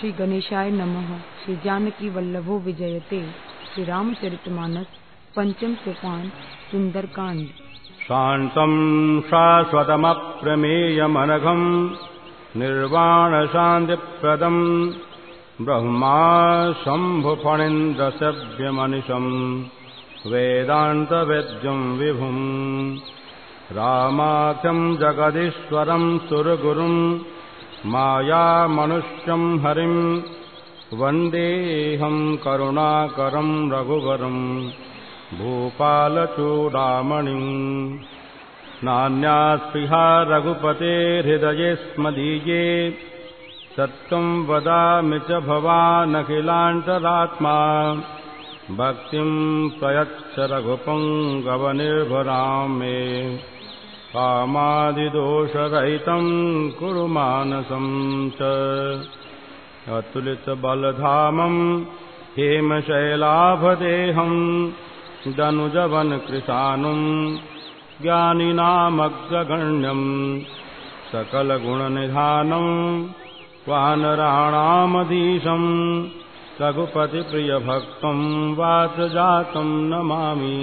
श्री गणेशाय नमः। श्री जानकी वल्लभो विजयते। श्री रामचरितमानस पंचम सोपान सुंदरकांड। शान्तम् शाश्वतमप्रमेयमनघम् निर्वाणशान्तिप्रदम् ब्रह्मा शम्भुफणीन्द्रसभ्यमनिशम् वेदान्तवेद्यम् विभुम् रामाख्यम् जगदीश्वरम् सुरगुरुम् मायामनुष्यम् हरिम् वन्देऽहम् करुणाकरम् रघुवरम् भूपालचूडामणिम् नान्यास्पृहा रघुपतेर्हृदये स्मदीये सत्यम् वदामि च भवानखिलान्तरात्मा भक्तिम् प्रयच्छ रघुपङ्गवनिर्भराम् मे कामादिदोषरहितम् कुरु मानसम् च। अतुलितबलधामम् हेमशैलाभदेहम् दनुजवनकृशानुम् ज्ञानिनामग्रगण्यम् सकलगुणनिधानम् वानराणामधीशम् रघुपतिप्रियभक्तम् वाचजातम् नमामि